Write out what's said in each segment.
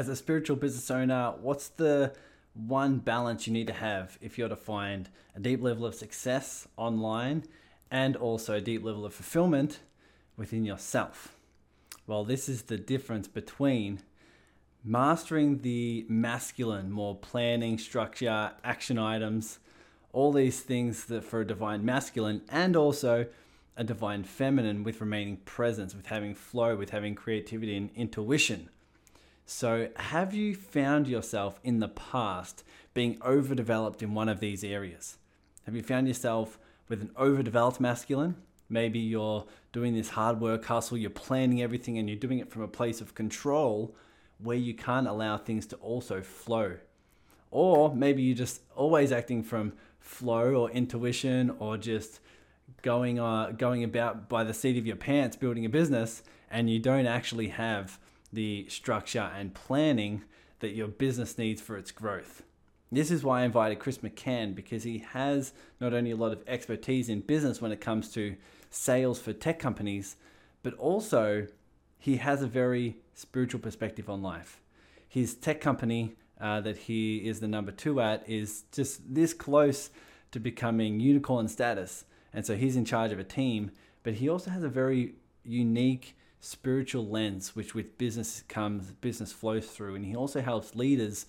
as a spiritual business owner, what's the one balance you need to have if you're to find a deep level of success online and also a deep level of fulfillment within yourself? Well, this is the difference between mastering the masculine, more planning, structure, action items, all these things that for a divine masculine, and also a divine feminine with remaining presence, with having flow, with having creativity and intuition. So, have you found yourself in the past being overdeveloped in one of these areas? Have you found yourself with an overdeveloped masculine? Maybe you're doing this hard work hustle, you're planning everything, and you're doing it from a place of control where you can't allow things to also flow. Or maybe you're just always acting from flow or intuition or just going uh, going about by the seat of your pants building a business and you don't actually have the structure and planning that your business needs for its growth. This is why I invited Chris McCann because he has not only a lot of expertise in business when it comes to sales for tech companies, but also he has a very spiritual perspective on life. His tech company uh, that he is the number two at is just this close to becoming unicorn status. And so he's in charge of a team, but he also has a very unique spiritual lens, which with business comes, business flows through. And he also helps leaders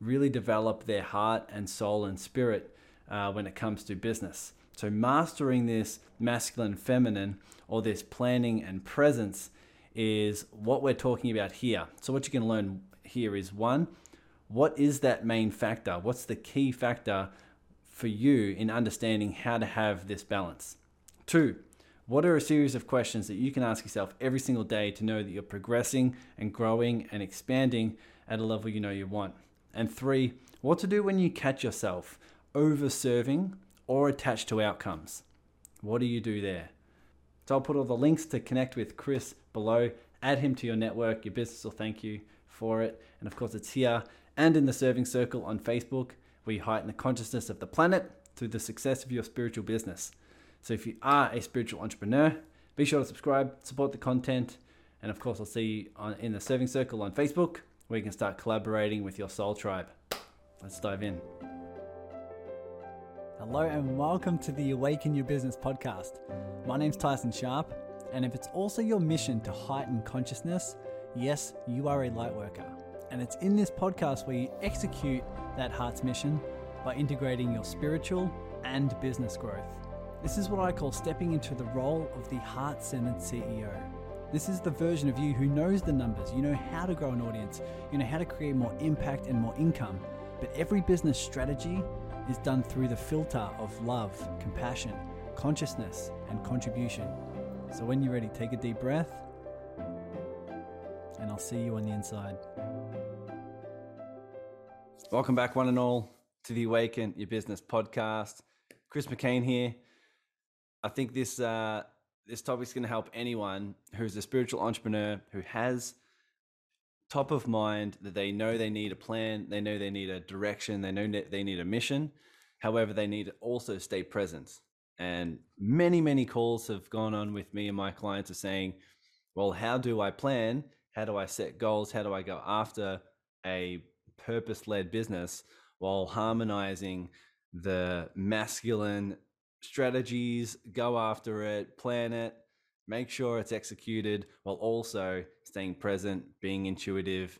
really develop their heart and soul and spirit uh, when it comes to business. So mastering this masculine, feminine, or this planning and presence is what we're talking about here. So, what you can learn here is one, what is that main factor? What's the key factor for you in understanding how to have this balance? Two, what are a series of questions that you can ask yourself every single day to know that you're progressing and growing and expanding at a level you know you want? And three, what to do when you catch yourself over serving or attached to outcomes? What do you do there? So I'll put all the links to connect with Chris below. Add him to your network. Your business will thank you for it. And of course, it's here and in the Serving Circle on Facebook, where you heighten the consciousness of the planet through the success of your spiritual business. So if you are a spiritual entrepreneur, be sure to subscribe, support the content, and of course, I'll see you on, in the Serving Circle on Facebook, where you can start collaborating with your soul tribe. Let's dive in. Hello, and welcome to the Awaken Your Business podcast. My name's Tyson Sharp, and if it's also your mission to heighten consciousness, yes, you are a light worker. And it's in this podcast where you execute that heart's mission by integrating your spiritual and business growth. This is what I call stepping into the role of the heart centered CEO. This is the version of you who knows the numbers, you know how to grow an audience, you know how to create more impact and more income. But every business strategy is done through the filter of love, compassion, consciousness, and contribution. So when you're ready, take a deep breath, and I'll see you on the inside. Welcome back, one and all, to the Awaken Your Business podcast. Chris McCain here. I think this uh, this topic is going to help anyone who's a spiritual entrepreneur who has top of mind that they know they need a plan, they know they need a direction, they know they need a mission. However, they need to also stay present. And many, many calls have gone on with me and my clients are saying, well, how do I plan? How do I set goals? How do I go after a purpose led business while harmonizing the masculine strategies, go after it, plan it, make sure it's executed while also staying present, being intuitive,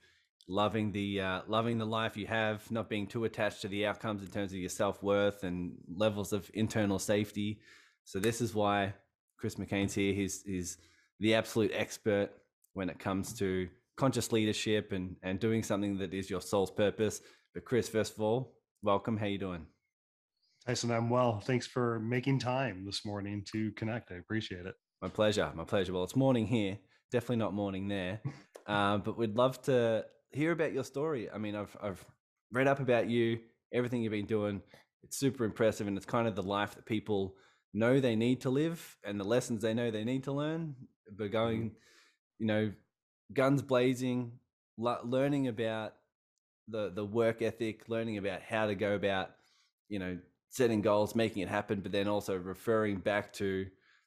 loving the uh, loving the life you have, not being too attached to the outcomes in terms of your self worth and levels of internal safety. So this is why Chris McCain's here. He's he's the absolute expert when it comes to conscious leadership and and doing something that is your soul's purpose. But Chris, first of all, welcome. How you doing? Tyson, I'm well. Thanks for making time this morning to connect. I appreciate it. My pleasure. My pleasure. Well, it's morning here. Definitely not morning there. Uh, but we'd love to hear about your story. I mean, I've I've read up about you, everything you've been doing. It's super impressive, and it's kind of the life that people know they need to live, and the lessons they know they need to learn. But going, mm-hmm. you know, guns blazing, learning about the the work ethic, learning about how to go about, you know, setting goals, making it happen, but then also referring back to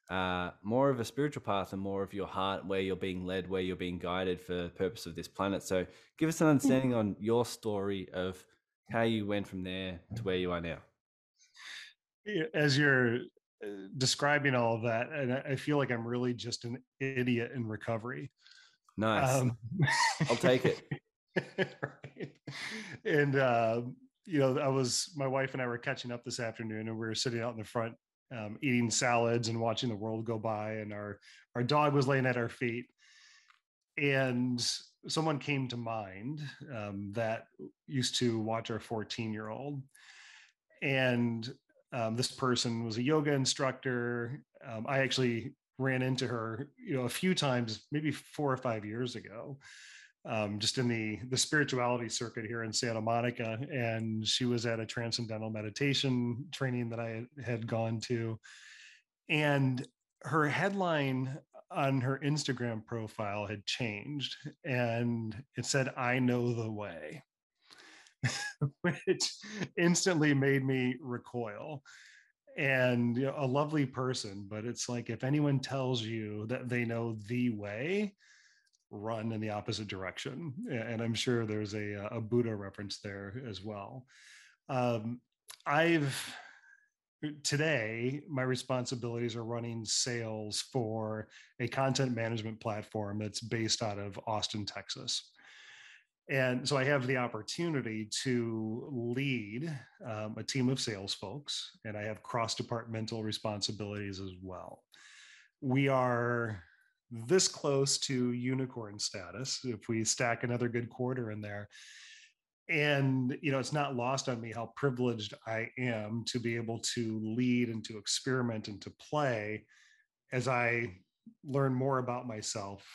uh, more of a spiritual path and more of your heart, where you're being led, where you're being guided for the purpose of this planet. So, give us an understanding on your story of how you went from there to where you are now. As you're uh, describing all of that, and I feel like I'm really just an idiot in recovery. Nice. Um, I'll take it. right. And uh, you know, I was my wife and I were catching up this afternoon, and we were sitting out in the front um, eating salads and watching the world go by, and our our dog was laying at our feet, and someone came to mind um, that used to watch our 14 year old, and um, this person was a yoga instructor. Um, I actually ran into her, you know, a few times, maybe four or five years ago um, just in the the spirituality circuit here in Santa Monica, and she was at a transcendental meditation training that I had gone to, and her headline on her Instagram profile had changed, and it said "I know the way," which instantly made me recoil. And you know, a lovely person but it's like if anyone tells you that they know the way run in the opposite direction. And I'm sure there's a, uh, a Buddha reference there as well. Um, I've today my responsibilities are running sales for a content management platform that's based out of Austin, Texas. And so I have the opportunity to lead um, a team of sales folks, and I have cross departmental responsibilities as well. We are this close to unicorn status if we stack another good quarter in there. And you know it's not lost on me how privileged i am to be able to lead and to experiment and to play as i learn more about myself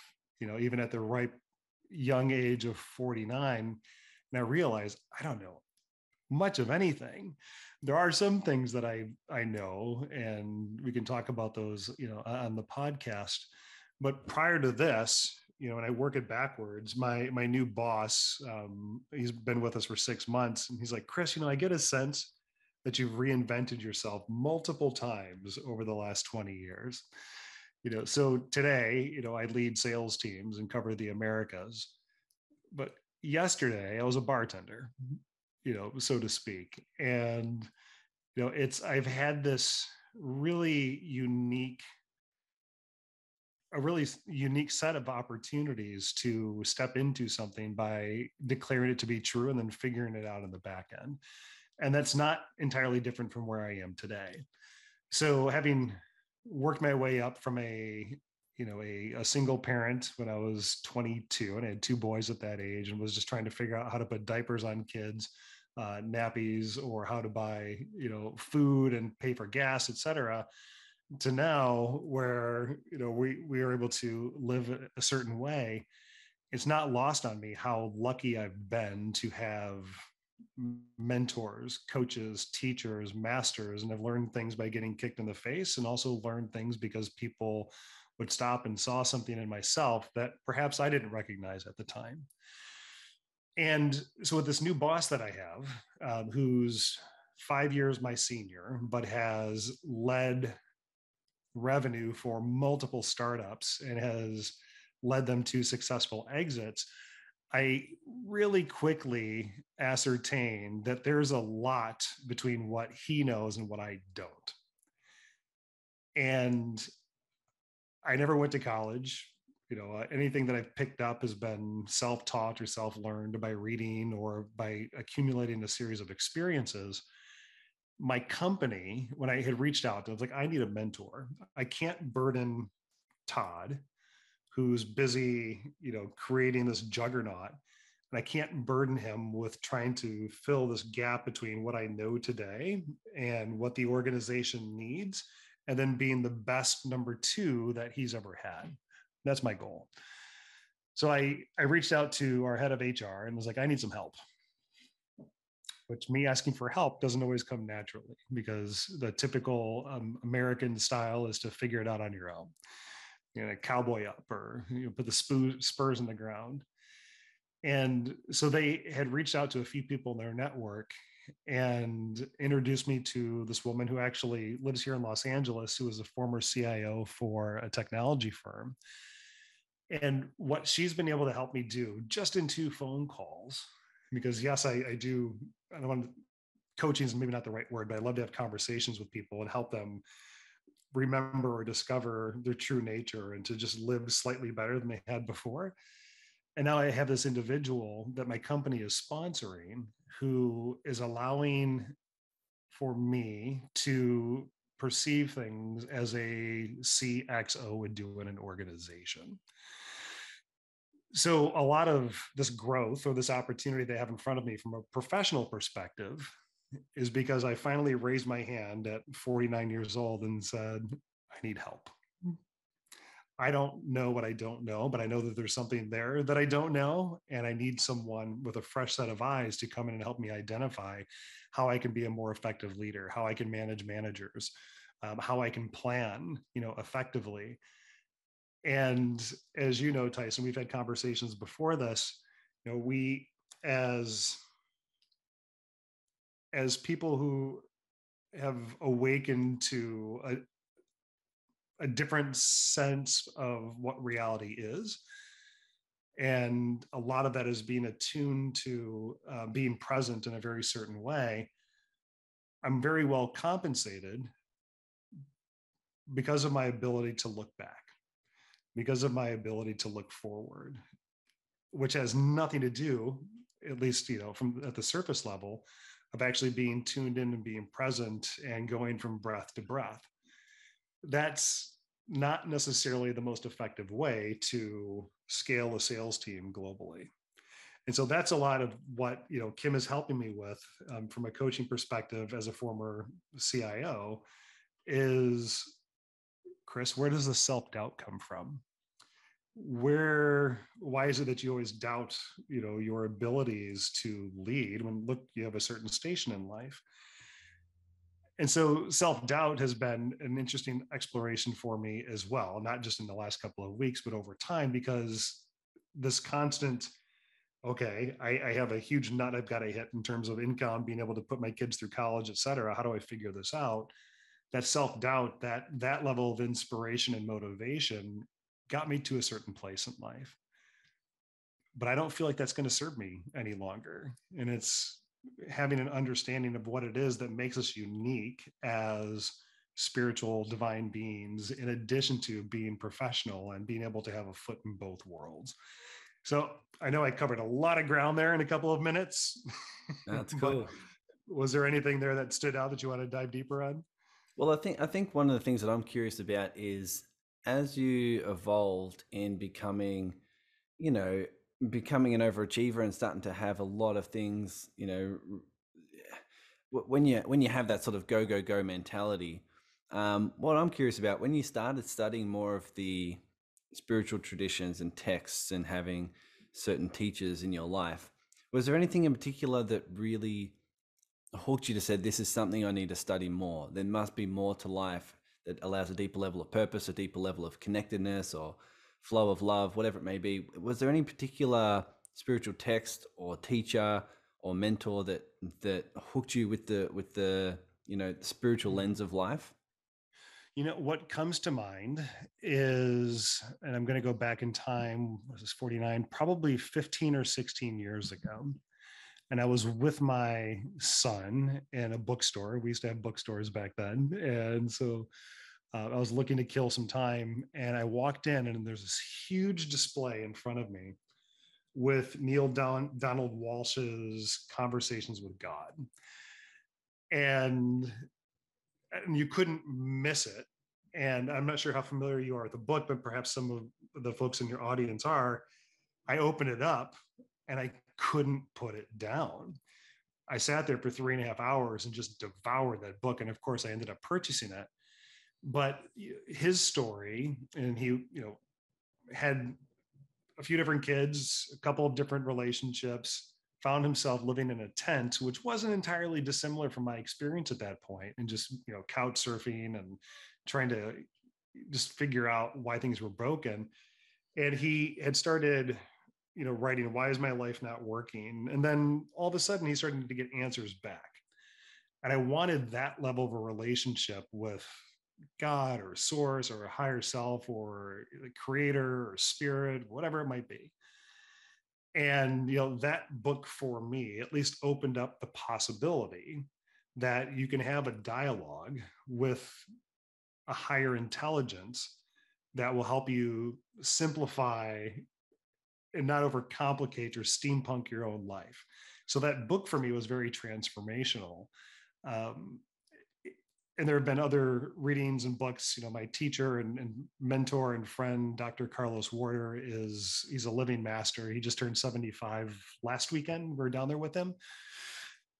you know even at the ripe young age of 49 and i realize i don't know much of anything. There are some things that i i know and we can talk about those you know on the podcast but prior to this you know and i work it backwards my my new boss um, he's been with us for six months and he's like chris you know i get a sense that you've reinvented yourself multiple times over the last 20 years. You know so today you know i lead sales teams and cover the americas but yesterday i was a bartender you know so to speak and you know it's i've had this really unique a really unique set of opportunities to step into something by declaring it to be true and then figuring it out in the back end. And that's not entirely different from where I am today. So having worked my way up from a you know a, a single parent when i was 22 and i had two boys at that age and was just trying to figure out how to put diapers on kids uh, nappies or how to buy you know food and pay for gas etc to now where you know we we are able to live a certain way it's not lost on me how lucky i've been to have mentors coaches teachers masters and i've learned things by getting kicked in the face and also learned things because people would stop and saw something in myself that perhaps i didn't recognize at the time. And so with this new boss that i have um, who's five years my senior but has led revenue for multiple startups and has led them to successful exits, I really quickly ascertained that there's a lot between what he knows and what I don't. And I never went to college. You know, anything that I've picked up has been self taught or self learned by reading or by accumulating a series of experiences my company, when I had reached out, I was like, I need a mentor. I can't burden Todd, who's busy, you know, creating this juggernaut. And I can't burden him with trying to fill this gap between what I know today and what the organization needs, and then being the best number two that he's ever had. That's my goal. So I I reached out to our head of HR and was like, I need some help which me asking for help doesn't always come naturally because the typical um, American style is to figure it out on your own. You know, cowboy up or you know, put the spurs in the ground. And so they had reached out to a few people in their network and introduced me to this woman who actually lives here in Los Angeles, who was a former CIO for a technology firm. And what she's been able to help me do just in two phone calls, because yes, I, I do, I don't want coaching is maybe not the right word, but I love to have conversations with people and help them remember or discover their true nature and to just live slightly better than they had before. And now I have this individual that my company is sponsoring who is allowing for me to perceive things as a CXO would do in an organization. So, a lot of this growth or this opportunity they have in front of me from a professional perspective is because I finally raised my hand at 49 years old and said, I need help. I don't know what I don't know, but I know that there's something there that I don't know. And I need someone with a fresh set of eyes to come in and help me identify how I can be a more effective leader, how I can manage managers, um, how I can plan, you know, effectively. And as you know, Tyson, we've had conversations before this. You know, we as as people who have awakened to a, a different sense of what reality is and a lot of that is being attuned to uh, being present in a very certain way i'm very well compensated because of my ability to look back because of my ability to look forward which has nothing to do at least you know from at the surface level of actually being tuned in and being present and going from breath to breath. That's not necessarily the most effective way to scale a sales team globally. And so that's a lot of what you know Kim is helping me with um, from a coaching perspective as a former CIO is Chris, where does the self doubt come from? where why is it that you always doubt you know your abilities to lead when look you have a certain station in life and so self-doubt has been an interesting exploration for me as well not just in the last couple of weeks but over time because this constant okay I, I have a huge nut i've got to hit in terms of income being able to put my kids through college et cetera how do i figure this out that self-doubt that that level of inspiration and motivation got me to a certain place in life. But I don't feel like that's going to serve me any longer. And it's having an understanding of what it is that makes us unique as spiritual divine beings, in addition to being professional and being able to have a foot in both worlds. So I know I covered a lot of ground there in a couple of minutes. That's cool. was there anything there that stood out that you want to dive deeper on? Well, I think I think one of the things that I'm curious about is as you evolved in becoming, you know, becoming an overachiever and starting to have a lot of things, you know, when you when you have that sort of go go go mentality, um, what I'm curious about when you started studying more of the spiritual traditions and texts and having certain teachers in your life, was there anything in particular that really hooked you to say this is something I need to study more? There must be more to life that allows a deeper level of purpose, a deeper level of connectedness or flow of love, whatever it may be. Was there any particular spiritual text or teacher or mentor that that hooked you with the with the you know spiritual lens of life? You know what comes to mind is, and I'm going to go back in time. This is 49, probably 15 or 16 years ago and I was with my son in a bookstore. We used to have bookstores back then, and so uh, I was looking to kill some time. And I walked in, and there's this huge display in front of me with Neale Don- Donald Walsch's Conversations with God, and and you couldn't miss it. And I'm not sure how familiar you are with the book, but perhaps some of the folks in your audience are. I opened it up and I couldn't put it down. I sat there for three and a half hours and just devoured that book. And of course, I ended up purchasing it. But his story, and he, you know, had a few different kids, a couple of different relationships, found himself living in a tent, which wasn't entirely dissimilar from my experience at that point, and just, you know, couch surfing and trying to just figure out why things were broken. And he had started you know, writing, why is my life not working? And then all of a sudden he's starting to get answers back. And I wanted that level of a relationship with God or source or a higher self or the creator or spirit, whatever it might be. And you know, that book for me at least opened up the possibility that you can have a dialogue with a higher intelligence that will help you simplify and not overcomplicate or steampunk your own life. So that book for me was very transformational. Um, and there have been other readings and books. You know, my teacher and, and, mentor and friend, Dr. Carlos Warter, is he's a living master. He just turned 75 last weekend. We we're down there with him.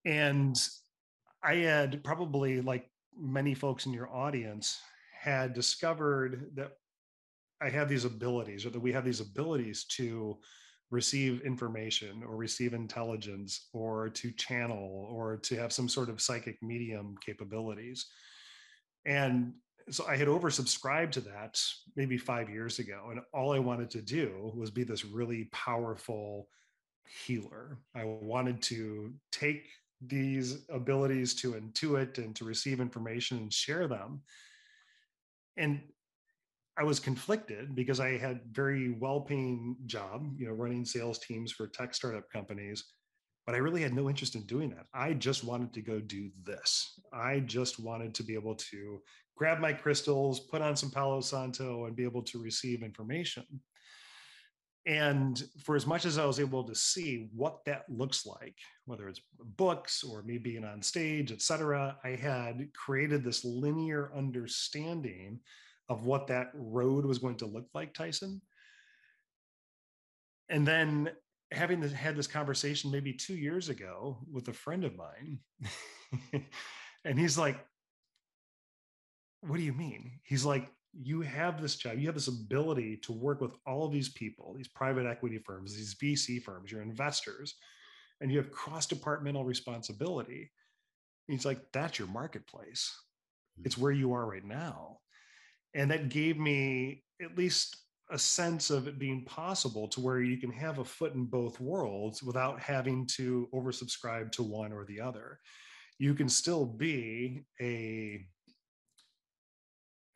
And I had probably like many folks in your audience had discovered that I have these abilities or that we have these abilities to receive information or receive intelligence or to channel or to have some sort of psychic medium capabilities. And so I had oversubscribed to that maybe five years ago. And all I wanted to do was be this really powerful healer. I wanted to take these abilities to intuit and to receive information and share them. And I was conflicted because I had very well-paying job, you know, running sales teams for tech startup companies, but I really had no interest in doing that. I just wanted to go do this. I just wanted to be able to grab my crystals, put on some Palo Santo, and be able to receive information. And for as much as I was able to see what that looks like, whether it's books or me being on stage, et cetera, I had created this linear understanding of what that road was going to look like, Tyson. And then having this, had this conversation maybe two years ago with a friend of mine, and he's like, What do you mean? He's like, You have this job, you have this ability to work with all of these people, these private equity firms, these VC firms, your investors, and you have cross departmental responsibility. And he's like, That's your marketplace. It's hmm. where you are right now and that gave me at least a sense of it being possible to where you can have a foot in both worlds without having to oversubscribe to one or the other. You can still be a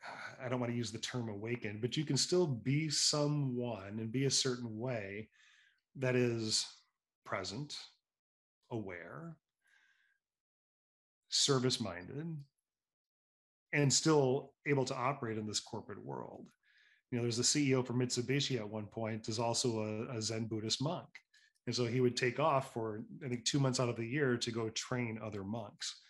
i don't want to use the term awakened but you can still be someone and be a certain way that is present aware service minded and still able to operate in this corporate world. You know, there's a CEO for Mitsubishi at one point is also a, a Zen Buddhist monk. And so he would take off for, I think, two months out of the year to go train other monks.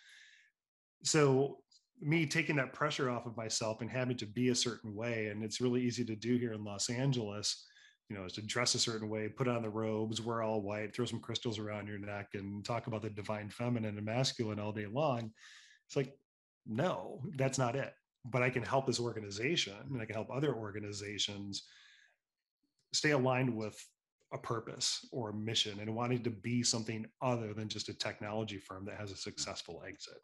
So, me taking that pressure off of myself and having to be a certain way, and it's really easy to do here in Los Angeles, you know, is to dress a certain way, put on the robes, wear all white, throw some crystals around your neck, and talk about the divine feminine and masculine all day long. It's like, no, that's not it. But I can help this organization and I can help other organizations stay aligned with a purpose or a mission and wanting to be something other than just a technology firm that has a successful exit.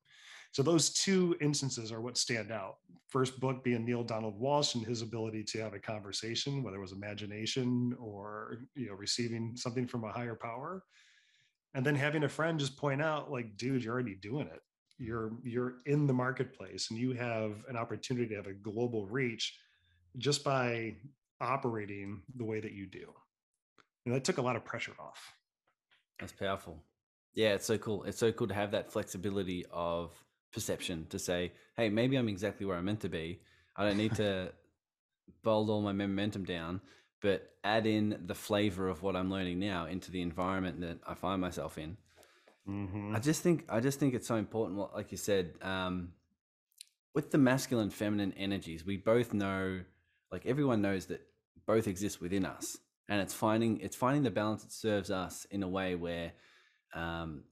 So those two instances are what stand out. First book being Neale Donald Walsch and his ability to have a conversation, whether it was imagination or you know receiving something from a higher power. And then having a friend just point out, like, dude, you're already doing it you're you're in the marketplace and you have an opportunity to have a global reach just by operating the way that you do. And that took a lot of pressure off. That's powerful. Yeah it's so cool. It's so cool to have that flexibility of perception to say hey maybe i'm exactly where i'm meant to be. I don't need to bold all my momentum down but add in the flavor of what i'm learning now into the environment that i find myself in Mm-hmm. I just think I just think it's so important. What, Like you said, um, with the masculine, feminine energies, we both know, like everyone knows that both exist within us, and it's finding it's finding the balance that serves us in a way where um,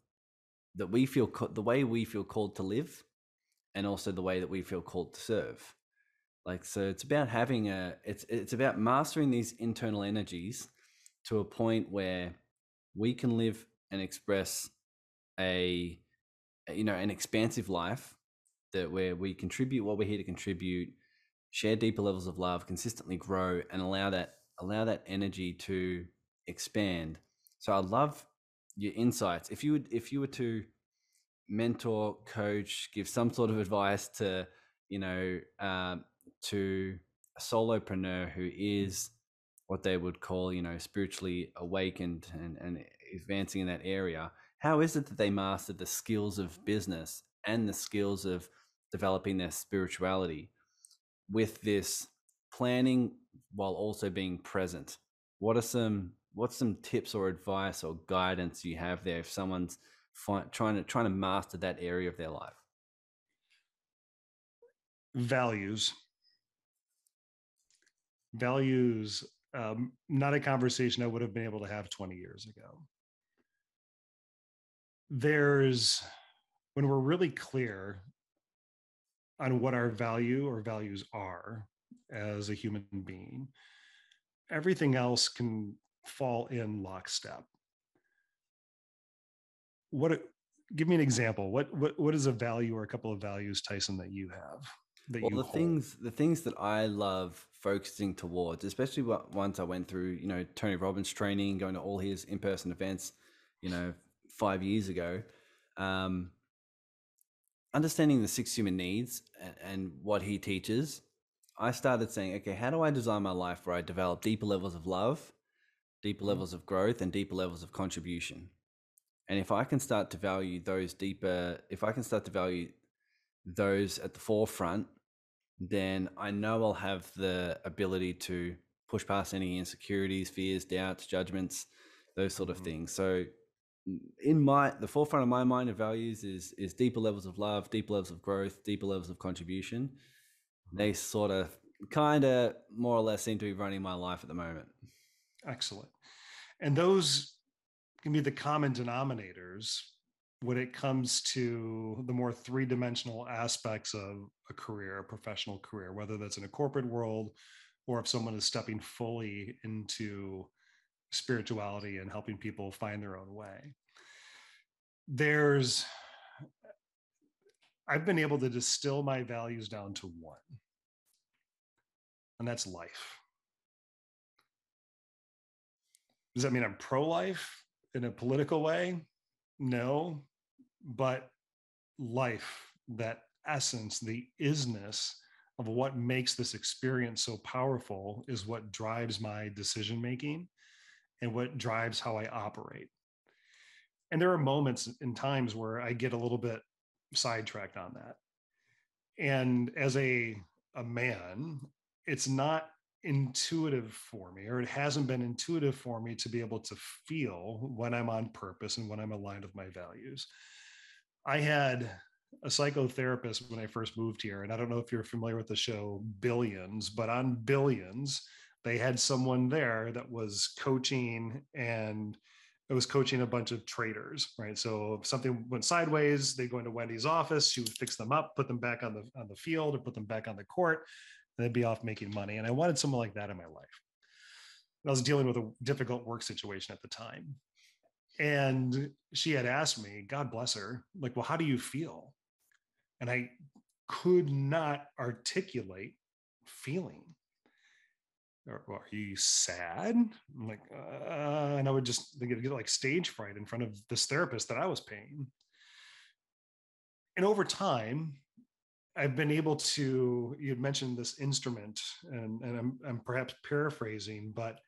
that we feel the way we feel called to live, and also the way that we feel called to serve. Like so, it's about having a it's it's about mastering these internal energies to a point where we can live and express a you know an expansive life that where we contribute what we're here to contribute share deeper levels of love consistently grow and allow that allow that energy to expand. So I love your insights. If you would, if you were to mentor, coach, give some sort of advice to, you know, um, to a solopreneur who is what they would call, you know, spiritually awakened and, and advancing in that area, how is it that they mastered the skills of business and the skills of developing their spirituality with this planning while also being present? What are some what's some tips or advice or guidance you have there if someone's trying to trying to master that area of their life? Values. Values. Um, not a conversation I would have been able to have 20 years ago. There's when we're really clear on what our value or values are as a human being, everything else can fall in lockstep. What give me an example. What what what is a value or a couple of values, Tyson, that you have? That well, you the hold? things the things that I love focusing towards, especially what once I went through, you know, Tony Robbins training, going to all his in person events, you know, five years ago. Um, understanding the six human needs and, and what he teaches, I started saying, okay, how do I design my life where I develop deeper levels of love, deeper mm-hmm. levels of growth, and deeper levels of contribution? And if I can start to value those deeper, if I can start to value those at the forefront, then I know I'll have the ability to push past any insecurities, fears, doubts, judgments, those sort of mm-hmm. things. So in my the forefront of my mind of values is is deeper levels of love, deeper levels of growth, deeper levels of contribution. Mm-hmm. They sort of kind of more or less seem to be running my life at the moment. Excellent. And those can be the common denominators when it comes to the more three-dimensional aspects of a career, a professional career, whether that's in a corporate world or if someone is stepping fully into spirituality and helping people find their own way. There's, I've been able to distill my values down to one, and that's life. Does that mean I'm pro life in a political way? No, but life, that essence, the isness of what makes this experience so powerful is what drives my decision making and what drives how I operate. And there are moments and times where I get a little bit sidetracked on that. And as a a man, it's not intuitive for me, or it hasn't been intuitive for me to be able to feel when I'm on purpose and when I'm aligned with my values. I had a psychotherapist when I first moved here, and I don't know if you're familiar with the show Billions, but on Billions, they had someone there that was coaching and it was coaching a bunch of traders, right? So if something went sideways, they go into Wendy's office, she would fix them up, put them back on the on the field, or put them back on the court, and they'd be off making money. And I wanted someone like that in my life. And I was dealing with a difficult work situation at the time. And she had asked me, God bless her, like, well, how do you feel? And I could not articulate feeling are, are you sad? I'm like, uh, and I would just get, get like stage fright in front of this therapist that I was paying. And over time, I've been able to, you mentioned this instrument, and, and I'm, I'm perhaps paraphrasing, but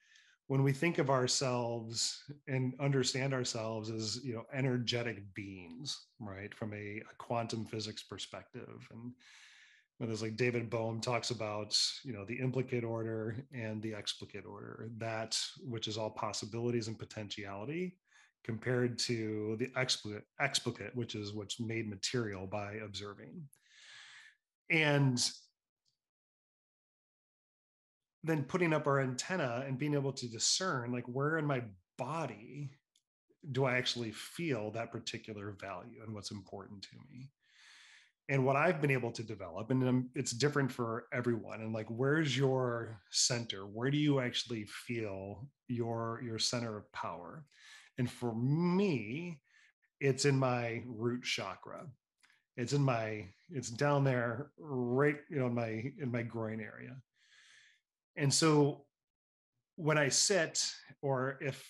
when we think of ourselves and understand ourselves as you know energetic beings right from a, a quantum physics perspective and there's like David Bohm talks about, you know, the implicate order and the explicate order, that which is all possibilities and potentiality, compared to the explicate, explicate which is what's made material by observing. And then putting up our antenna and being able to discern, like, where in my body do I actually feel that particular value and what's important to me? And what i've been able to develop and it's different for everyone and like where's your center? Where do you actually feel your your center of power? And for me it's in my root chakra. It's in my it's down there right you know in my in my groin area. And so when I sit, or if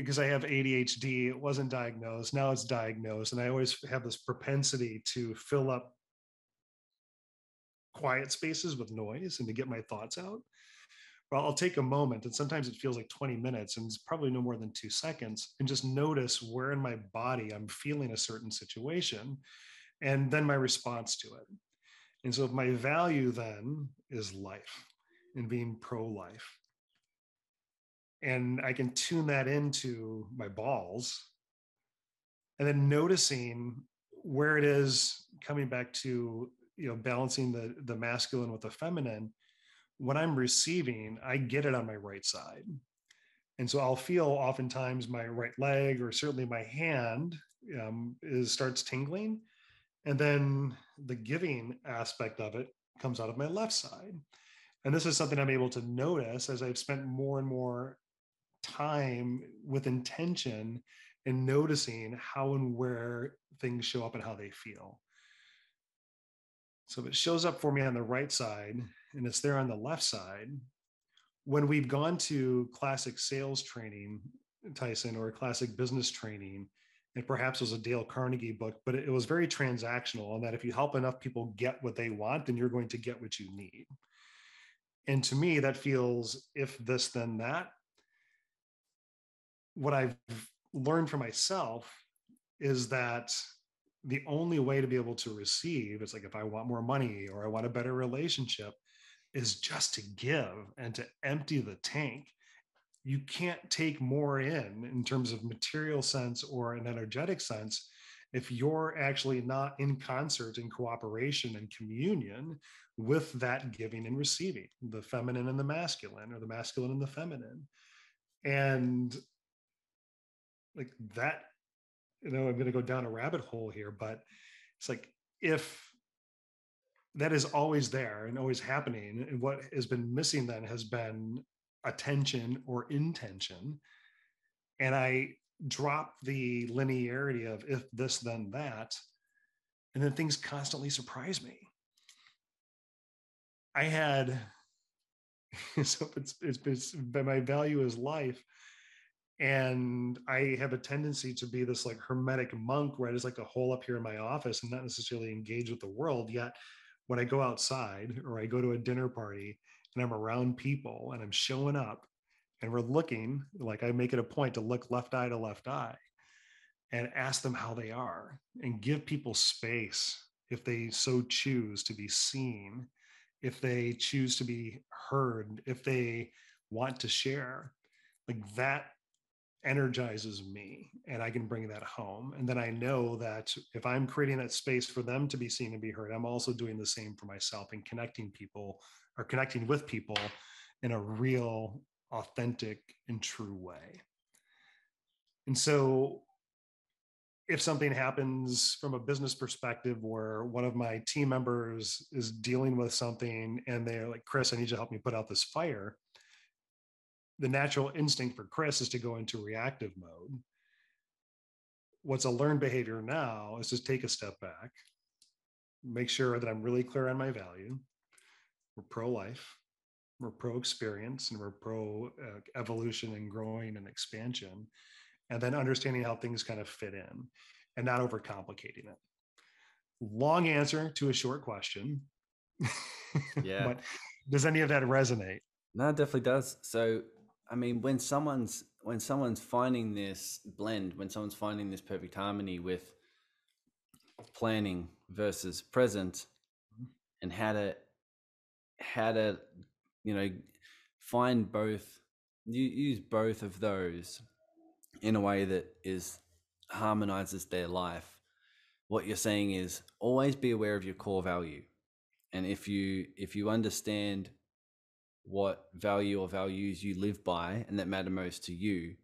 because I have ADHD, it wasn't diagnosed. Now it's diagnosed. And I always have this propensity to fill up quiet spaces with noise and to get my thoughts out. Well, I'll take a moment, and sometimes it feels like 20 minutes, and it's probably no more than two seconds, and just notice where in my body I'm feeling a certain situation, and then my response to it. And so, if my value then is life and being pro life, and I can tune that into my balls, and then noticing where it is coming back to you know balancing the the masculine with the feminine when i'm receiving i get it on my right side. And so i'll feel oftentimes my right leg or certainly my hand um, is starts tingling. And then the giving aspect of it comes out of my left side. And this is something i'm able to notice as i've spent more and more time with intention and noticing how and where things show up and how they feel so if it shows up for me on the right side and it's there on the left side, when we've gone to classic sales training, Tyson, or classic business training, and perhaps it was a Dale Carnegie book, but it was very transactional and that if you help enough people get what they want, then you're going to get what you need. And to me, that feels if this, then that. What I've learned for myself is that the only way to be able to receive it's like if i want more money or i want a better relationship is just to give and to empty the tank. You can't take more in in terms of material sense or an energetic sense if you're actually not in concert in cooperation and communion with that giving and receiving the feminine and the masculine or the masculine and the feminine. And like that you know, I'm going to go down a rabbit hole here, but it's like if that is always there and always happening, and what has been missing then has been attention or intention. And I drop the linearity of if this, then that. And then things constantly surprise me. I had, so it's, it's, it's, my value is life and i have a tendency to be this like hermetic monk where i just like a hole up here in my office and not necessarily engage with the world yet when i go outside or i go to a dinner party and i'm around people and i'm showing up and we're looking like i make it a point to look left eye to left eye and ask them how they are and give people space if they so choose to be seen if they choose to be heard if they want to share. Like that energizes me and I can bring that home. And then I know that if I'm creating that space for them to be seen and be heard, I'm also doing the same for myself and connecting people or connecting with people in a real, authentic, and true way. And so if something happens from a business perspective where one of my team members is dealing with something and they're like, Chris, I need you to help me put out this fire the natural instinct for Chris is to go into reactive mode. What's a learned behavior now is to take a step back, make sure that I'm really clear on my value. We're pro life, we're pro experience, and we're pro uh, evolution and growing and expansion. And then understanding how things kind of fit in and not overcomplicating it. Long answer to a short question. Yeah. but does any of that resonate? No, it definitely does. So I mean, when someone's when someone's finding this blend, when someone's finding this perfect harmony with planning versus present, mm-hmm. and how to how to you know find both you use both of those in a way that is harmonizes their life what you're saying is always be aware of your core value and if you if you understand what value or values you live by and that matter most to you,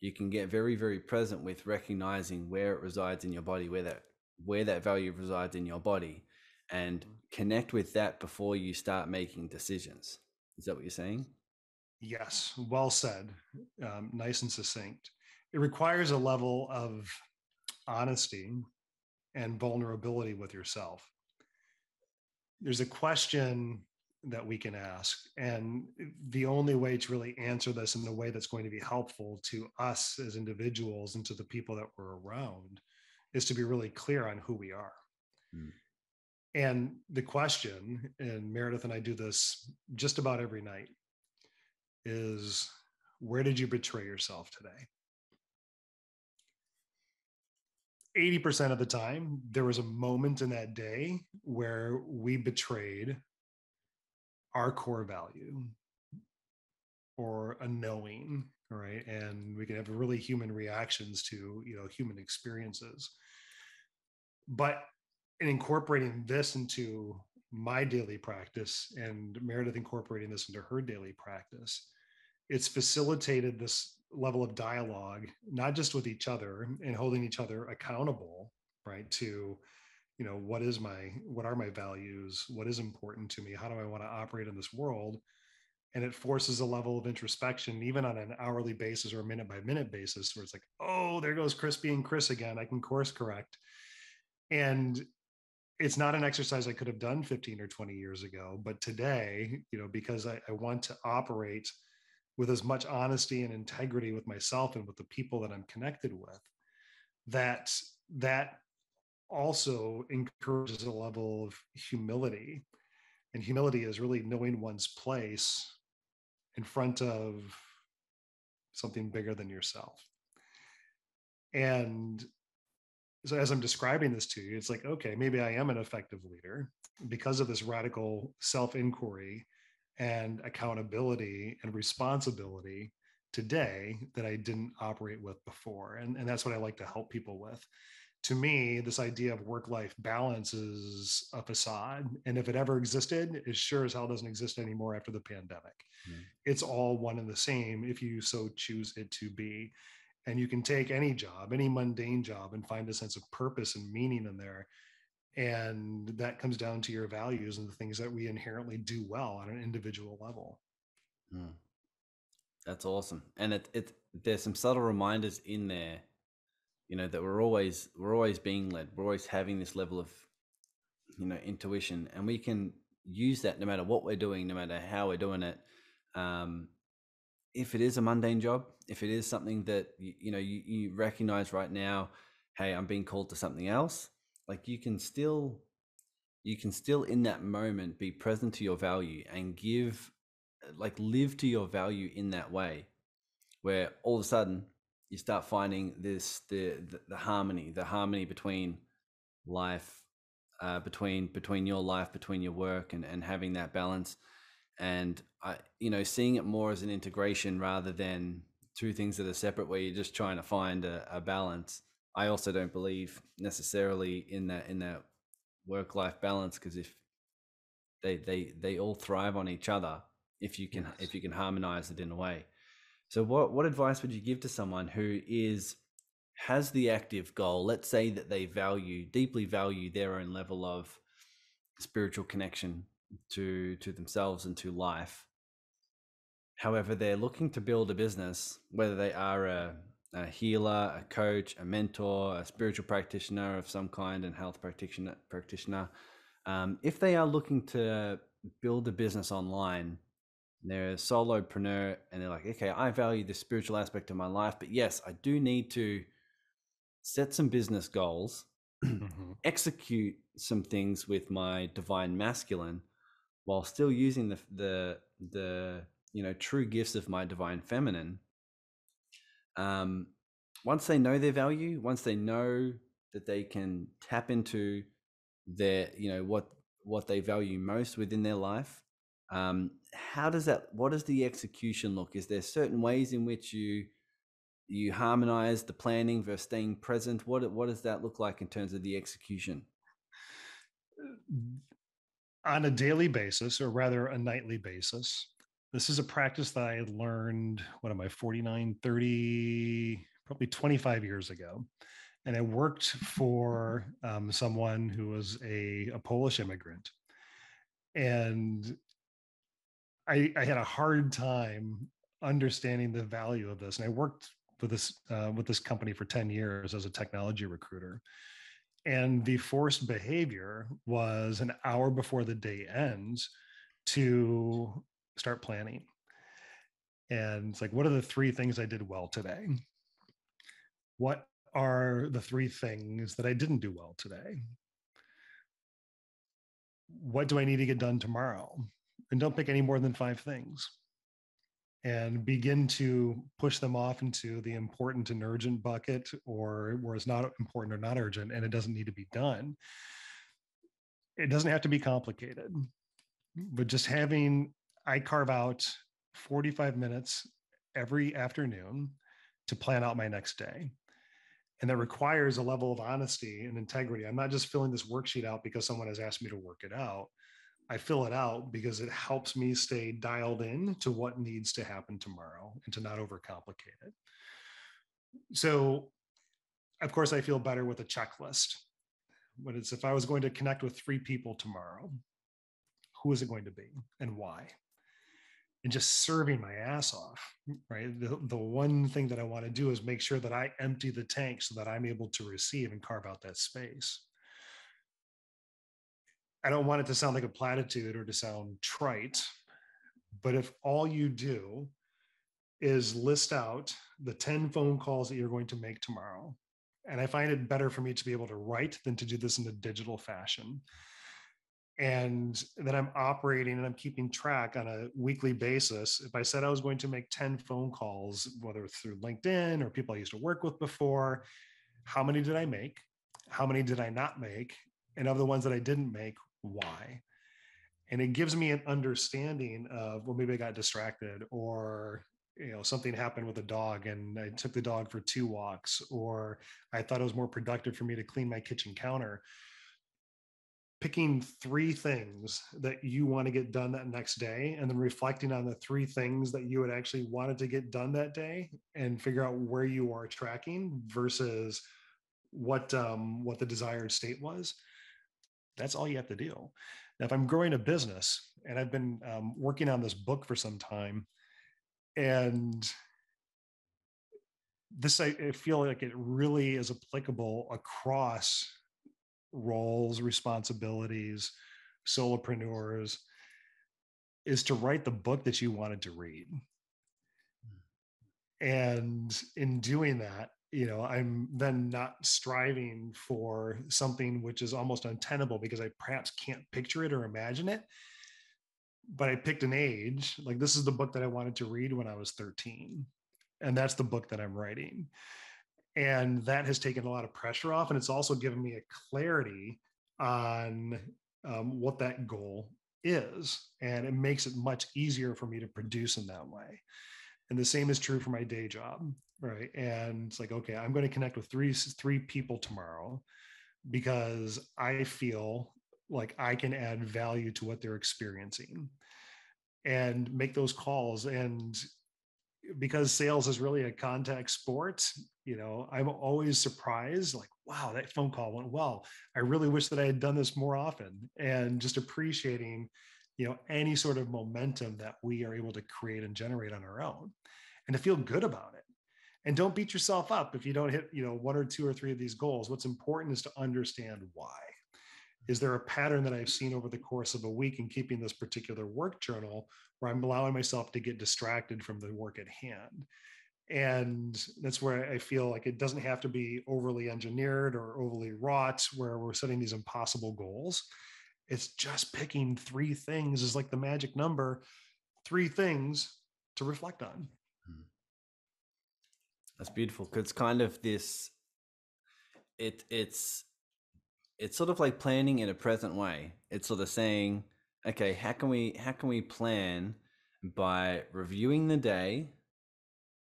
you can get very, very present with recognizing where it resides in your body, where that where that value resides in your body, and mm-hmm. connect with that before you start making decisions. Is that what you're saying? Yes, well said. Um, nice and succinct. It requires a level of honesty and vulnerability with yourself. There's a question that we can ask. And the only way to really answer this in a way that's going to be helpful to us as individuals and to the people that we're around is to be really clear on who we are. Mm. And the question, and Meredith and I do this just about every night, is where did you betray yourself today? 80% of the time, there was a moment in that day where we betrayed our core value or a knowing, right? And we can have really human reactions to, you know, human experiences. But in incorporating this into my daily practice and Meredith incorporating this into her daily practice, it's facilitated this level of dialogue, not just with each other and holding each other accountable, right? To, you know, what is my, what are my values? What is important to me? How do I want to operate in this world? And it forces a level of introspection, even on an hourly basis or a minute by minute basis, where it's like, oh, there goes Chris being Chris again. I can course correct. And it's not an exercise I could have done 15 or 20 years ago. But today, you know, because I, I want to operate with as much honesty and integrity with myself and with the people that I'm connected with, that that also encourages a level of humility. And humility is really knowing one's place in front of something bigger than yourself. And so as I'm describing this to you, it's like, okay, maybe I am an effective leader because of this radical self-inquiry and accountability and responsibility today that I didn't operate with before. And, and that's what I like to help people with. To me, this idea of work life balance is a facade. And if it ever existed, it sure as hell doesn't exist anymore after the pandemic. Mm. It's all one and the same if you so choose it to be. And you can take any job, any mundane job, and find a sense of purpose and meaning in there and that comes down to your values and the things that we inherently do well on an individual level mm. that's awesome and it, it there's some subtle reminders in there you know that we're always we're always being led. We're always having this level of you know intuition and we can use that no matter what we're doing no matter how we're doing it. Um if it is a mundane job if it is something that you, you know you, you recognize right now hey i'm being called to something else like you can still you can still in that moment be present to your value and give like live to your value in that way where all of a sudden you start finding this the the, the harmony the harmony between life uh, between between your life between your work and and having that balance and i you know seeing it more as an integration rather than two things that are separate where you're just trying to find a, a balance I also don't believe necessarily in that in that work life balance because if they they they all thrive on each other if you can yes. if you can harmonize it in a way. So what what advice would you give to someone who is has the active goal? Let's say that they value deeply value their own level of spiritual connection to to themselves and to life. However, they're looking to build a business, whether they are a a healer, a coach, a mentor, a spiritual practitioner of some kind, and health practitioner practitioner. Um, if they are looking to build a business online, they're a solopreneur, and they're like, okay, I value the spiritual aspect of my life, but yes, I do need to set some business goals, mm-hmm. execute some things with my divine masculine, while still using the the the you know true gifts of my divine feminine um, once they know their value, once they know that they can tap into their, you know, what what they value most within their life, um, how does that? What does the execution look? Is there certain ways in which you you harmonize the planning versus staying present? What what does that look like in terms of the execution? On a daily basis, or rather a nightly basis, this is a practice that I learned, what am I, 49, 30, probably 25 years ago. And I worked for um, someone who was a, a Polish immigrant. And I, I, had a hard time understanding the value of this. And I worked for this uh, with this company for 10 years as a technology recruiter. And the forced behavior was an hour before the day ends to start planning. And it's like, what are the three things I did well today? What are the three things that I didn't do well today? What do I need to get done tomorrow? And don't pick any more than five things and begin to push them off into the important and urgent bucket or where it's not important or not urgent and it doesn't need to be done. It doesn't have to be complicated, but just having, I carve out 45 minutes every afternoon to plan out my next day. And that requires a level of honesty and integrity. I'm not just filling this worksheet out because someone has asked me to work it out. I fill it out because it helps me stay dialed in to what needs to happen tomorrow and to not overcomplicate it. So, of course, I feel better with a checklist. But it's if I was going to connect with three people tomorrow, who is it going to be and why? And just serving my ass off, right? The, the one thing that I want to do is make sure that I empty the tank so that I'm able to receive and carve out that space. I don't want it to sound like a platitude or to sound trite, but if all you do is list out the 10 phone calls that you're going to make tomorrow, and I find it better for me to be able to write than to do this in a digital fashion. And then I'm operating and I'm keeping track on a weekly basis. If I said I was going to make 10 phone calls, whether through LinkedIn or people I used to work with before, how many did I make? How many did I not make? And of the ones that I didn't make, why. And it gives me an understanding of well maybe i got distracted or you know something happened with a dog and i took the dog for two walks or i thought it was more productive for me to clean my kitchen counter. Picking three things that you want to get done that next day and then reflecting on the three things that you had actually wanted to get done that day and figure out where you are tracking versus what um, what the desired state was that's all you have to do. Now, if I'm growing a business and I've been um, working on this book for some time, and this I, I feel like it really is applicable across roles, responsibilities, solopreneurs, is to write the book that you wanted to read. Hmm. And in doing that, you know i'm then not striving for something which is almost untenable because i perhaps can't picture it or imagine it. But i picked an age like this is the book that i wanted to read when i was 13 and that's the book that i'm writing. And that has taken a lot of pressure off and it's also given me a clarity on um, what that goal is and it makes it much easier for me to produce in that way. And the same is true for my day job right and it's like okay i'm going to connect with three three people tomorrow because i feel like i can add value to what they're experiencing and make those calls. And because sales is really a contact sport you know i'm always surprised like wow that phone call went well. I really wish that i had done this more often. And just appreciating you know any sort of momentum that we are able to create and generate on our own and to feel good about it and don't beat yourself up if you don't hit you know one or two or three of these goals. What's important is to understand why. Is there a pattern that i've seen over the course of a week in keeping this particular work journal where i'm allowing myself to get distracted from the work at hand? And that's where i feel like it doesn't have to be overly engineered or overly wrought where we're setting these impossible goals. It's just picking three things is like the magic number three things to reflect on that's beautiful because it's kind of this. It it's it's sort of like planning in a present way. It's sort of saying, okay, how can we how can we plan by reviewing the day,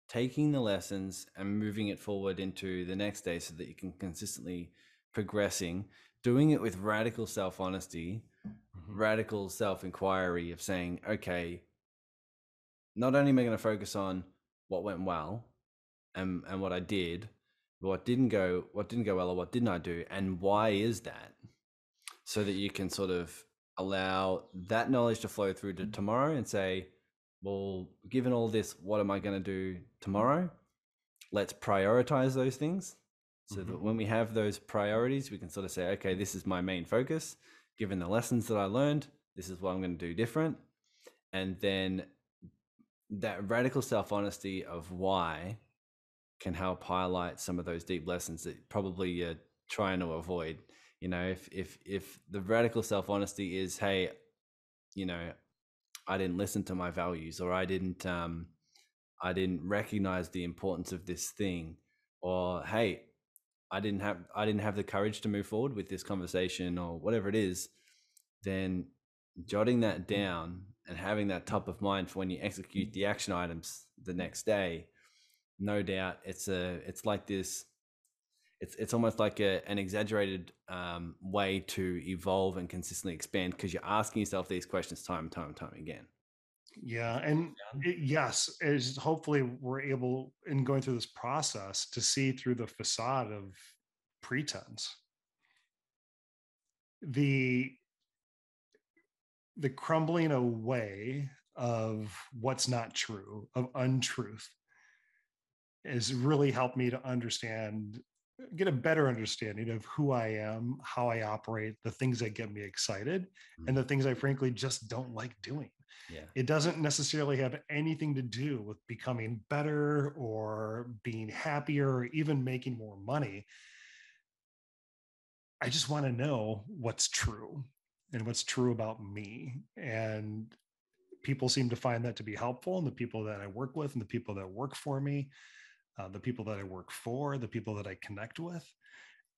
taking the lessons, and moving it forward into the next day, so that you can consistently progressing, doing it with radical self honesty, mm-hmm. radical self inquiry of saying, okay, not only am I going to focus on what went well, and and what I did, what didn't go, what didn't go well, or what didn't I do, and why is that? So that you can sort of allow that knowledge to flow through to tomorrow and say, well, given all this, what am I going to do tomorrow? Let's prioritize those things so mm-hmm. that when we have those priorities, we can sort of say, okay, this is my main focus. Given the lessons that I learned, this is what i'm going to do different and then that radical self-honesty of why can help highlight some of those deep lessons that probably you're trying to avoid you know if if if the radical self-honesty is hey you know i didn't listen to my values or i didn't um i didn't recognize the importance of this thing or hey i didn't have i didn't have the courage to move forward with this conversation or whatever it is then jotting that down and having that top of mind for when you execute the action items the next day no doubt it's a it's like this it's it's almost like a, an exaggerated um, way to evolve and consistently expand because you're asking yourself these questions time and time and time again. Yeah and it, yes is hopefully we're able in going through this process to see through the facade of pretense. The the crumbling away of what's not true, of untruth, has really helped me to understand, get a better understanding of who I am, how I operate, the things that get me excited, mm-hmm. and the things I frankly just don't like doing. Yeah. It doesn't necessarily have anything to do with becoming better or being happier or even making more money. I just want to know what's true and what's true about me. And people seem to find that to be helpful. And the people that I work with, and the people that work for me, uh, the people that I work for, the people that I connect with.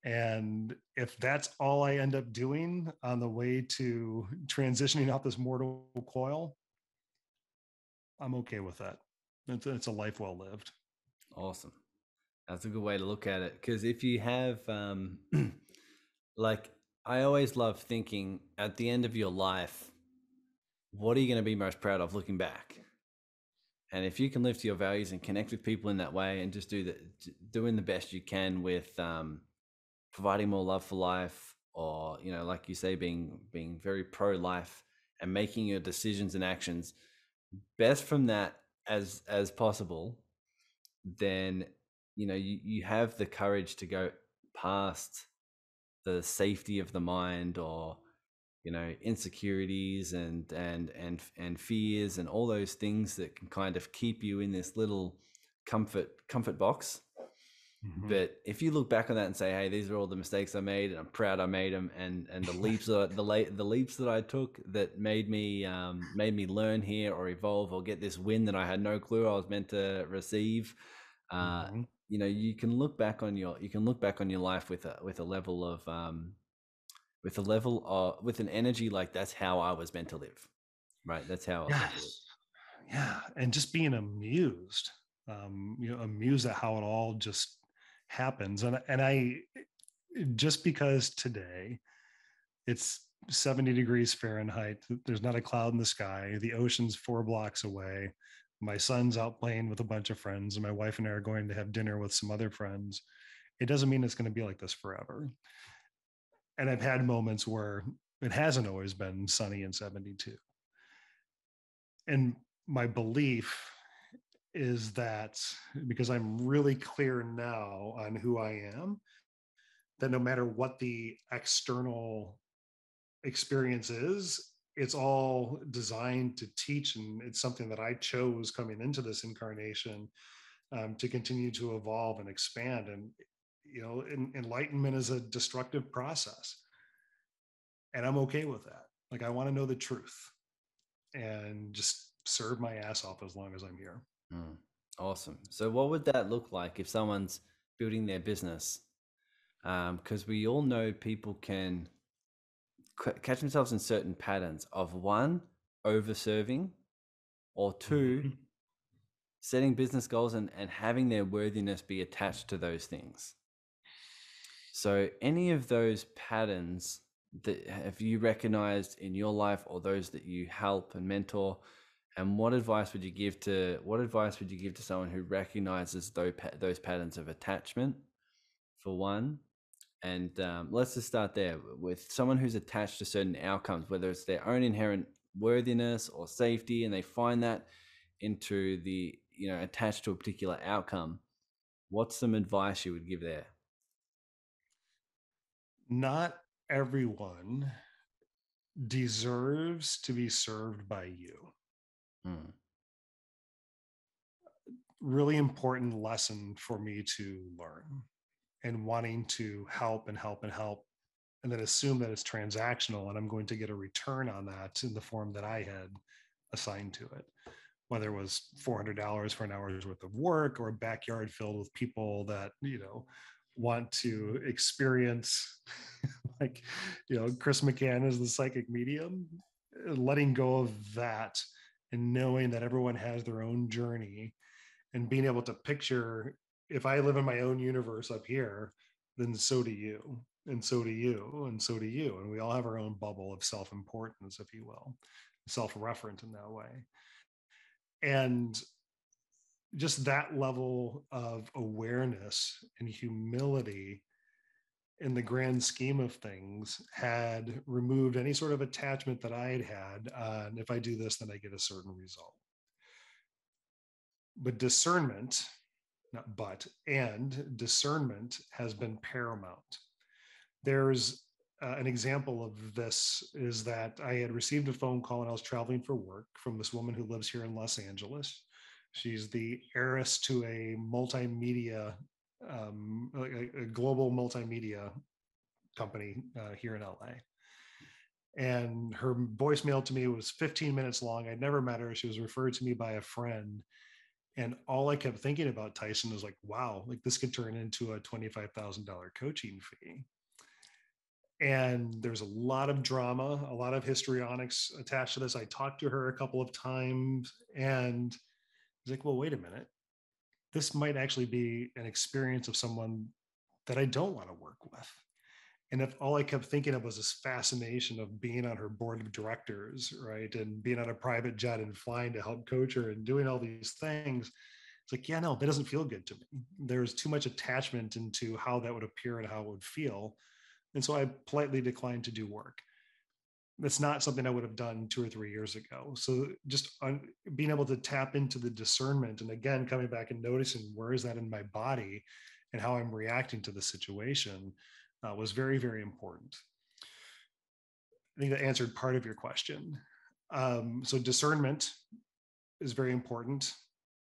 And if that's all I end up doing on the way to transitioning out this mortal coil, I'm okay with that. It's, it's a life well lived. Awesome. That's a good way to look at it. Because if you have, um, like, I always love thinking at the end of your life, what are you going to be most proud of looking back? And if you can live to your values and connect with people in that way, and just do the doing the best you can with um, providing more love for life, or you know, like you say, being being very pro life and making your decisions and actions best from that as as possible, then you know you, you have the courage to go past the safety of the mind or you know insecurities and and and and fears and all those things that can kind of keep you in this little comfort comfort box mm-hmm. but if you look back on that and say hey these are all the mistakes i made and i'm proud i made them and and the leaps that the late the leaps that i took that made me um, made me learn here or evolve or get this win that i had no clue i was meant to receive uh, mm-hmm you know you can look back on your you can look back on your life with a with a level of um with a level of with an energy like that's how I was meant to live right that's how yes. yeah and just being amused um you know amused at how it all just happens and and I just because today it's 70 degrees Fahrenheit there's not a cloud in the sky the ocean's four blocks away my son's out playing with a bunch of friends and my wife and I are going to have dinner with some other friends, it doesn't mean it's going to be like this forever. And I've had moments where it hasn't always been sunny in 72. And my belief is that because I'm really clear now on who I am, that no matter what the external experience is, it's all designed to teach and it's something that i chose coming into this incarnation um, to continue to evolve and expand and you know in, enlightenment is a destructive process. And i'm okay with that. Like i want to know the truth and just serve my ass off as long as i'm here. Mm, awesome. So what would that look like if someone's building their business? Because um, we all know people can catch themselves in certain patterns of one over serving or 2 mm-hmm. setting business goals and, and having their worthiness be attached to those things so any of those patterns that have you recognized in your life or those that you help and mentor and what advice would you give to what advice would you give to someone who recognizes those, those patterns of attachment for one and um, let's just start there with someone who's attached to certain outcomes, whether it's their own inherent worthiness or safety, and they find that into the, you know, attached to a particular outcome. What's some advice you would give there? Not everyone deserves to be served by you. Hmm. Really important lesson for me to learn and wanting to help and help and help and then assume that it's transactional and I'm going to get a return on that in the form that I had assigned to it. Whether it was $400 for an hour's worth of work or a backyard filled with people that, you know, want to experience like, you know, Chris McCann is the psychic medium, uh, letting go of that and knowing that everyone has their own journey and being able to picture if I live in my own universe up here, then so do you and so do you and so do you and we all have our own bubble of self-importance if you will self-referent in that way. And just that level of awareness and humility in the grand scheme of things had removed any sort of attachment that i had had on if i do this then i get a certain result but discernment not but and discernment has been paramount there's uh, an example of this is that I had received a phone call when I was traveling for work from this woman who lives here in Los Angeles. She's the heiress to a multimedia, um, a, a, global multimedia company uh, here in LA. And her voicemail to me was 15 minutes long. I'd never met her. She was referred to me by a friend. And all I kept thinking about Tyson was like, wow, like this could turn into a $25,000 coaching fee and there's a lot of drama, a lot of histrionics attached to this. I talked to her a couple of times and was like, well, wait a minute. This might actually be an experience of someone that I don't want to work with. And if all I kept thinking of was this fascination of being on her board of directors, right? And being on a private jet and flying to help coach her and doing all these things, it's like, yeah, no, that doesn't feel good to me. There's too much attachment into how that would appear and how it would feel and so I politely declined to do work. That's not something I would have done two or three years ago. So just un- being able to tap into the discernment and again, coming back and noticing where is that in my body and how I'm reacting to the situation uh, was very, very important. I think that answered part of your question. Um, so discernment is very important.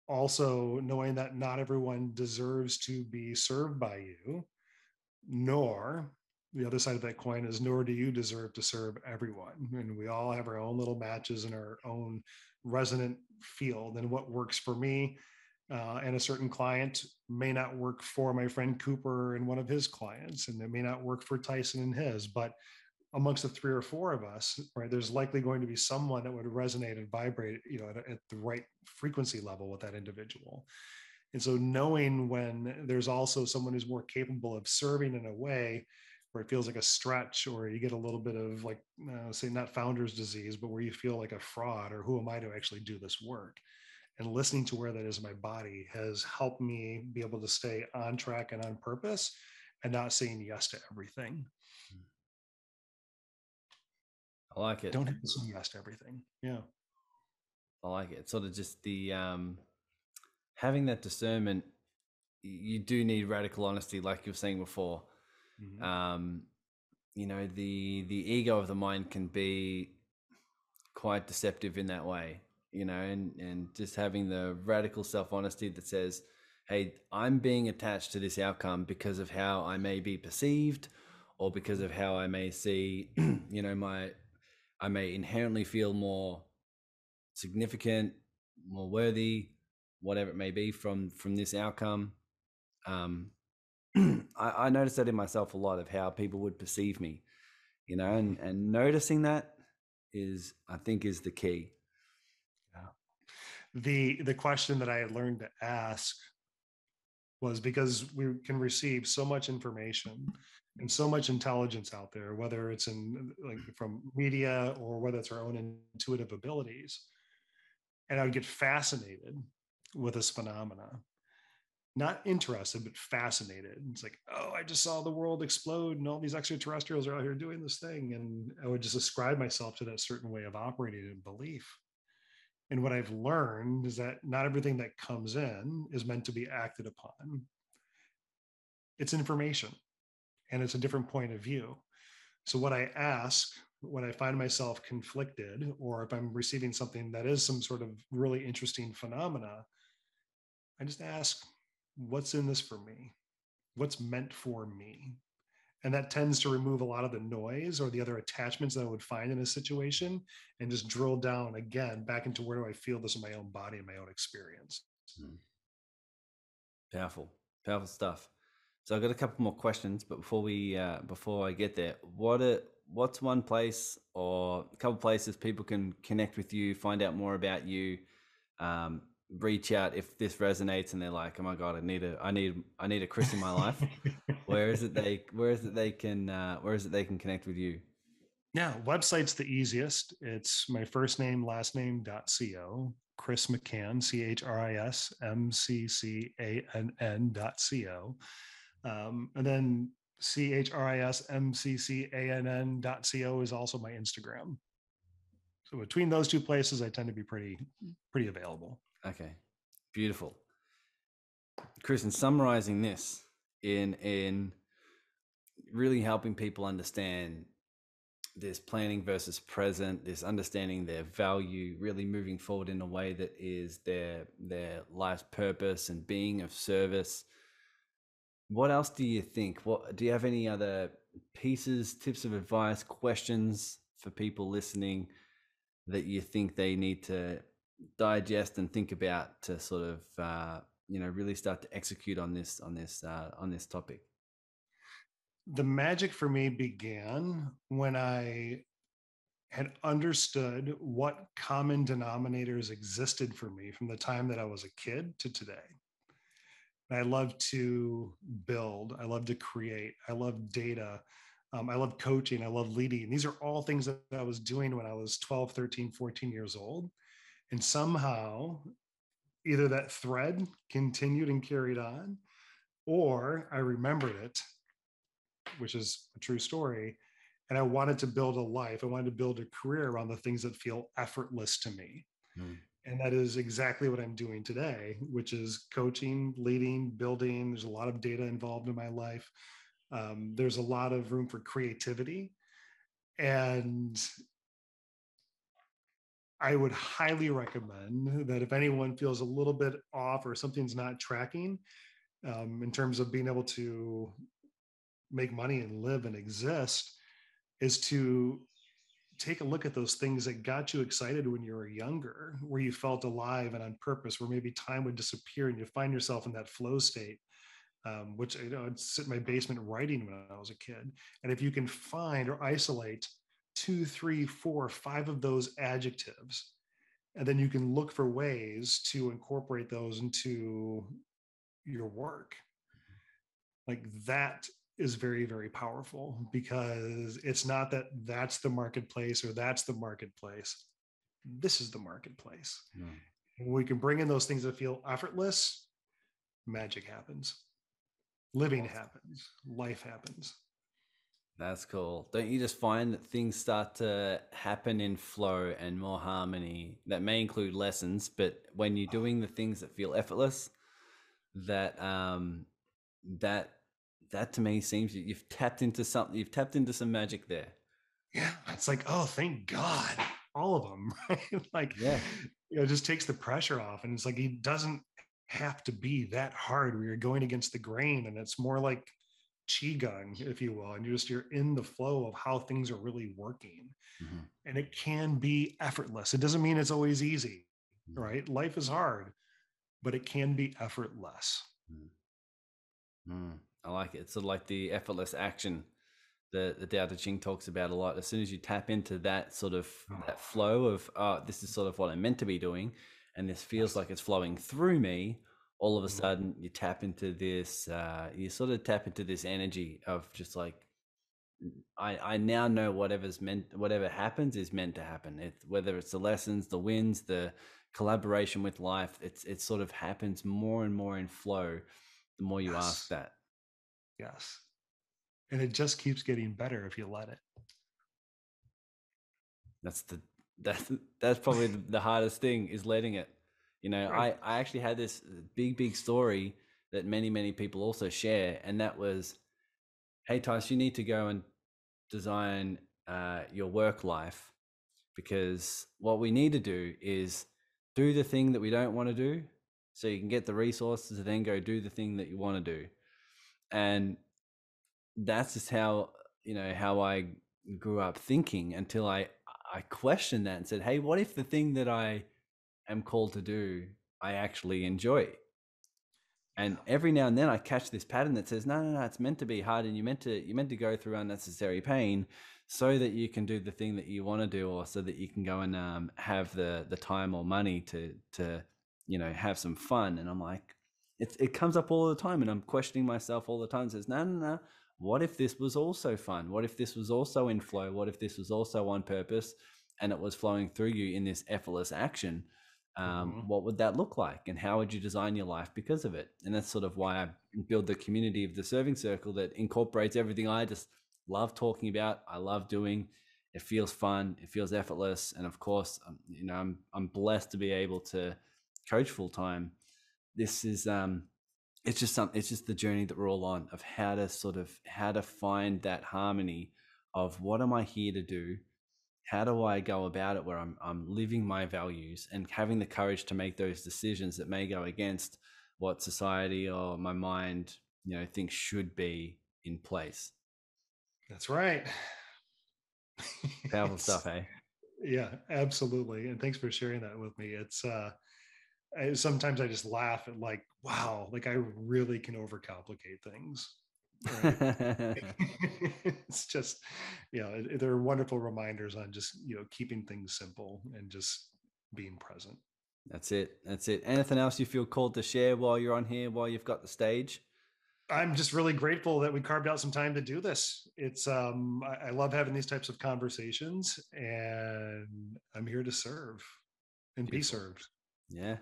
Also, knowing that not everyone deserves to be served by you, nor the other side of that coin is nor do you deserve to serve everyone. And we all have our own little matches in our own resonant field. And what works for me uh, and a certain client may not work for my friend cooper and one of his clients and it may not work for tyson and his but amongst the three or four of us right there's likely going to be someone that would resonate and vibrate you know at, at the right frequency level with that individual. And so knowing when there's also someone who's more capable of serving in a way where it feels like a stretch or you get a little bit of like uh, say not founder's disease but where you feel like a fraud or who am i to actually do this work? And listening to where that is in my body has helped me be able to stay on track and on purpose and not saying yes to everything. I like it. Don't have to say yes to everything. Yeah. I like it. Sort of just the um having that discernment you do need radical honesty like you were saying before Mm-hmm. Um, you know, the the ego of the mind can be quite deceptive in that way. You know, and and just having the radical self honesty that says, "Hey, I'm being attached to this outcome because of how I may be perceived, or because of how I may see, you know, my I may inherently feel more significant, more worthy, whatever it may be from from this outcome. Um, I, I noticed that in myself a lot of how people would perceive me, you know, and, and noticing that is, I think, is the key. Yeah. The the question that I had learned to ask was because we can receive so much information and so much intelligence out there, whether it's in like from media or whether it's our own intuitive abilities. And I would get fascinated with this phenomena not interested but fascinated. It's like oh i just saw the world explode and all these extraterrestrials are out here doing this thing. And i would just ascribe myself to that certain way of operating and belief. And what i've learned is that not everything that comes in is meant to be acted upon. It's information and it's a different point of view. So what i ask when I find myself conflicted, or if I'm receiving something that is some sort of really interesting phenomena, I just ask, what's in this for me? What's meant for me? And that tends to remove a lot of the noise or the other attachments that I would find in a situation and just drill down again back into where do I feel this in my own body and my own experience. Hmm. Powerful, powerful stuff. So I've got a couple more questions, but before we uh, before I get there, what are, what's one place or a couple places people can connect with you, find out more about you, um, reach out if this resonates and they're like, oh my god, I need a I need I need a Chris in my life. where is it they where is it they can uh, where is it they can connect with you? Yeah, website's the easiest. It's my first name, last name dot co. Chris McCann, C H R I S M C C A N N dot C O. Um, and then C H R I S M C C A N N dot C O is also my Instagram. So between those two places, I tend to be pretty, pretty available. Okay. Beautiful. Chris, in summarizing this in in really helping people understand this planning versus present, this understanding their value, really moving forward in a way that is their their life's purpose and being of service. What else do you think? What do you have any other pieces, tips of advice, questions for people listening that you think they need to digest and think about to sort of uh, you know really start to execute on this on this uh, on this topic? the magic for me began when I had understood what common denominators existed for me from the time that I was a kid to today. And I love to build, I love to create, I love data, um, I love coaching, I love leading. These are all things that I was doing when I was 12, 13, 14 years old. And somehow, either that thread continued and carried on, or I remembered it which is a true story. And I wanted to build a life. I wanted to build a career around the things that feel effortless to me. Mm. And that is exactly what I'm doing today, which is coaching, leading, building. There's a lot of data involved in my life. Um, there's a lot of room for creativity. And I would highly recommend that if anyone feels a little bit off or something's not tracking um, in terms of being able to make money and live and exist is to take a look at those things that got you excited when you were younger, where you felt alive and on purpose, where maybe time would disappear and you find yourself in that flow state, um, which you know, I'd sit in my basement writing when I was a kid. And if you can find or isolate two, three, four, five of those adjectives, and then you can look for ways to incorporate those into your work. Like that is very very powerful because it's not that that's the marketplace or that's the marketplace. This is the marketplace. When we can bring in those things that feel effortless magic happens. Living happens. Life happens that's cool don't you just find that things start to happen in flow and more harmony that may include lessons but when you're doing the things that feel effortless that um that that to me seems you've tapped into something. You've tapped into some magic there. Yeah, it's like, oh, thank God, all of them, right? like, yeah, you know, it just takes the pressure off, and it's like he doesn't have to be that hard. Where you're going against the grain, and it's more like qigong, if you will, and you're just you're in the flow of how things are really working, mm-hmm. and it can be effortless. It doesn't mean it's always easy, mm-hmm. right? Life is hard, but it can be effortless. Mm-hmm. Mm. I like it. It's sort of like the effortless action that the Tao Te Ching talks about a lot. As soon as you tap into that sort of oh. that flow of, oh, this is sort of what I'm meant to be doing, and this feels like it's flowing through me, all of a mm-hmm. sudden you tap into this, uh, you sort of tap into this energy of just like, I, I now know whatever's meant, whatever happens is meant to happen. It, whether it's the lessons, the wins, the collaboration with life, it's it sort of happens more and more in flow. The more you yes. ask that, Yes. And it just keeps getting better if you let it. That's the that's that's probably the, the hardest thing is letting it. You know, right. I I actually had this big big story that many many people also share, and that was, hey Tice, you need to go and design uh, your work life because what we need to do is do the thing that we don't want to do so you can get the resources to then go do the thing that you want to do and that's just how you know how i grew up thinking until i i questioned that and said hey what if the thing that i am called to do i actually enjoy. And every now and then i catch this pattern that says no no no it's meant to be hard and you meant to you meant to go through unnecessary pain so that you can do the thing that you want to do or so that you can go and um, have the the time or money to to you know have some fun. And i'm like it, it comes up all the time and i'm questioning myself all the time says no no no. What if this was also fun? What if this was also in flow? What if this was also on purpose and it was flowing through you in this effortless action um, mm-hmm. what would that look like and how would you design your life because of it and that's sort of why i build the community of the serving circle that incorporates everything i just love talking about, I love doing. It feels fun, it feels effortless, and of course, um, you know, I'm I'm blessed to be able to coach full time. This is um, it's just some, it's just the journey that we're all on of how to sort of how to find that harmony of what am I here to do, how do I go about it where I'm I'm living my values and having the courage to make those decisions that may go against what society or my mind you know thinks should be in place that's right. Powerful stuff, hey? Yeah, absolutely. And thanks for sharing that with me. It's uh I, sometimes I just laugh at like, wow, like I really can overcomplicate things. Right? it's just, you know, they're wonderful reminders on just, you know, keeping things simple and just being present. That's it. That's it. Anything else you feel called to share while you're on here, while you've got the stage? I'm just really grateful that we carved out some time to do this. It's um I, I, love having these types of conversations and I'm here to serve and Beautiful. be served. Yeah.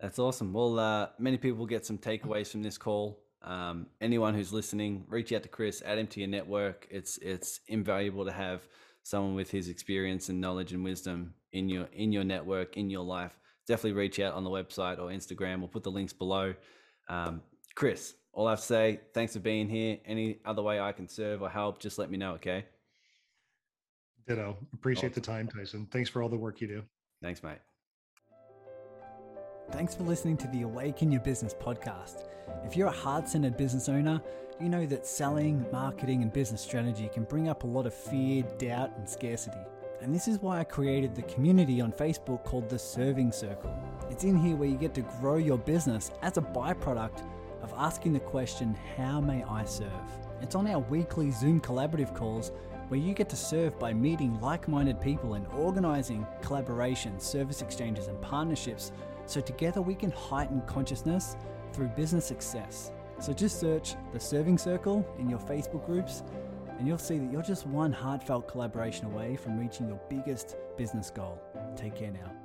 That's awesome. Well, uh, many people get some takeaways from this call. Um, anyone who's listening, reach out to Chris, add him to your network. It's it's invaluable to have someone with his experience and knowledge and wisdom in your in your network, in your life. Definitely reach out on the website or Instagram. We'll put the links below. Um, Chris, all I have to say, thanks for being here. Any other way I can serve or help, just let me know, okay? Ditto. Appreciate awesome. the time, Tyson. Thanks for all the work you do. Thanks, mate. Thanks for listening to the Awaken Your Business podcast. If you're a heart centered business owner, you know that selling, marketing, and business strategy can bring up a lot of fear, doubt, and scarcity. And this is why I created the community on Facebook called the Serving Circle. It's in here where you get to grow your business as a byproduct of asking the question, How may I serve? It's on our weekly Zoom collaborative calls where you get to serve by meeting like minded people and organizing collaborations, service exchanges, and partnerships so together we can heighten consciousness through business success. So just search the Serving Circle in your Facebook groups and you'll see that you're just one heartfelt collaboration away from reaching your biggest business goal. Take care now.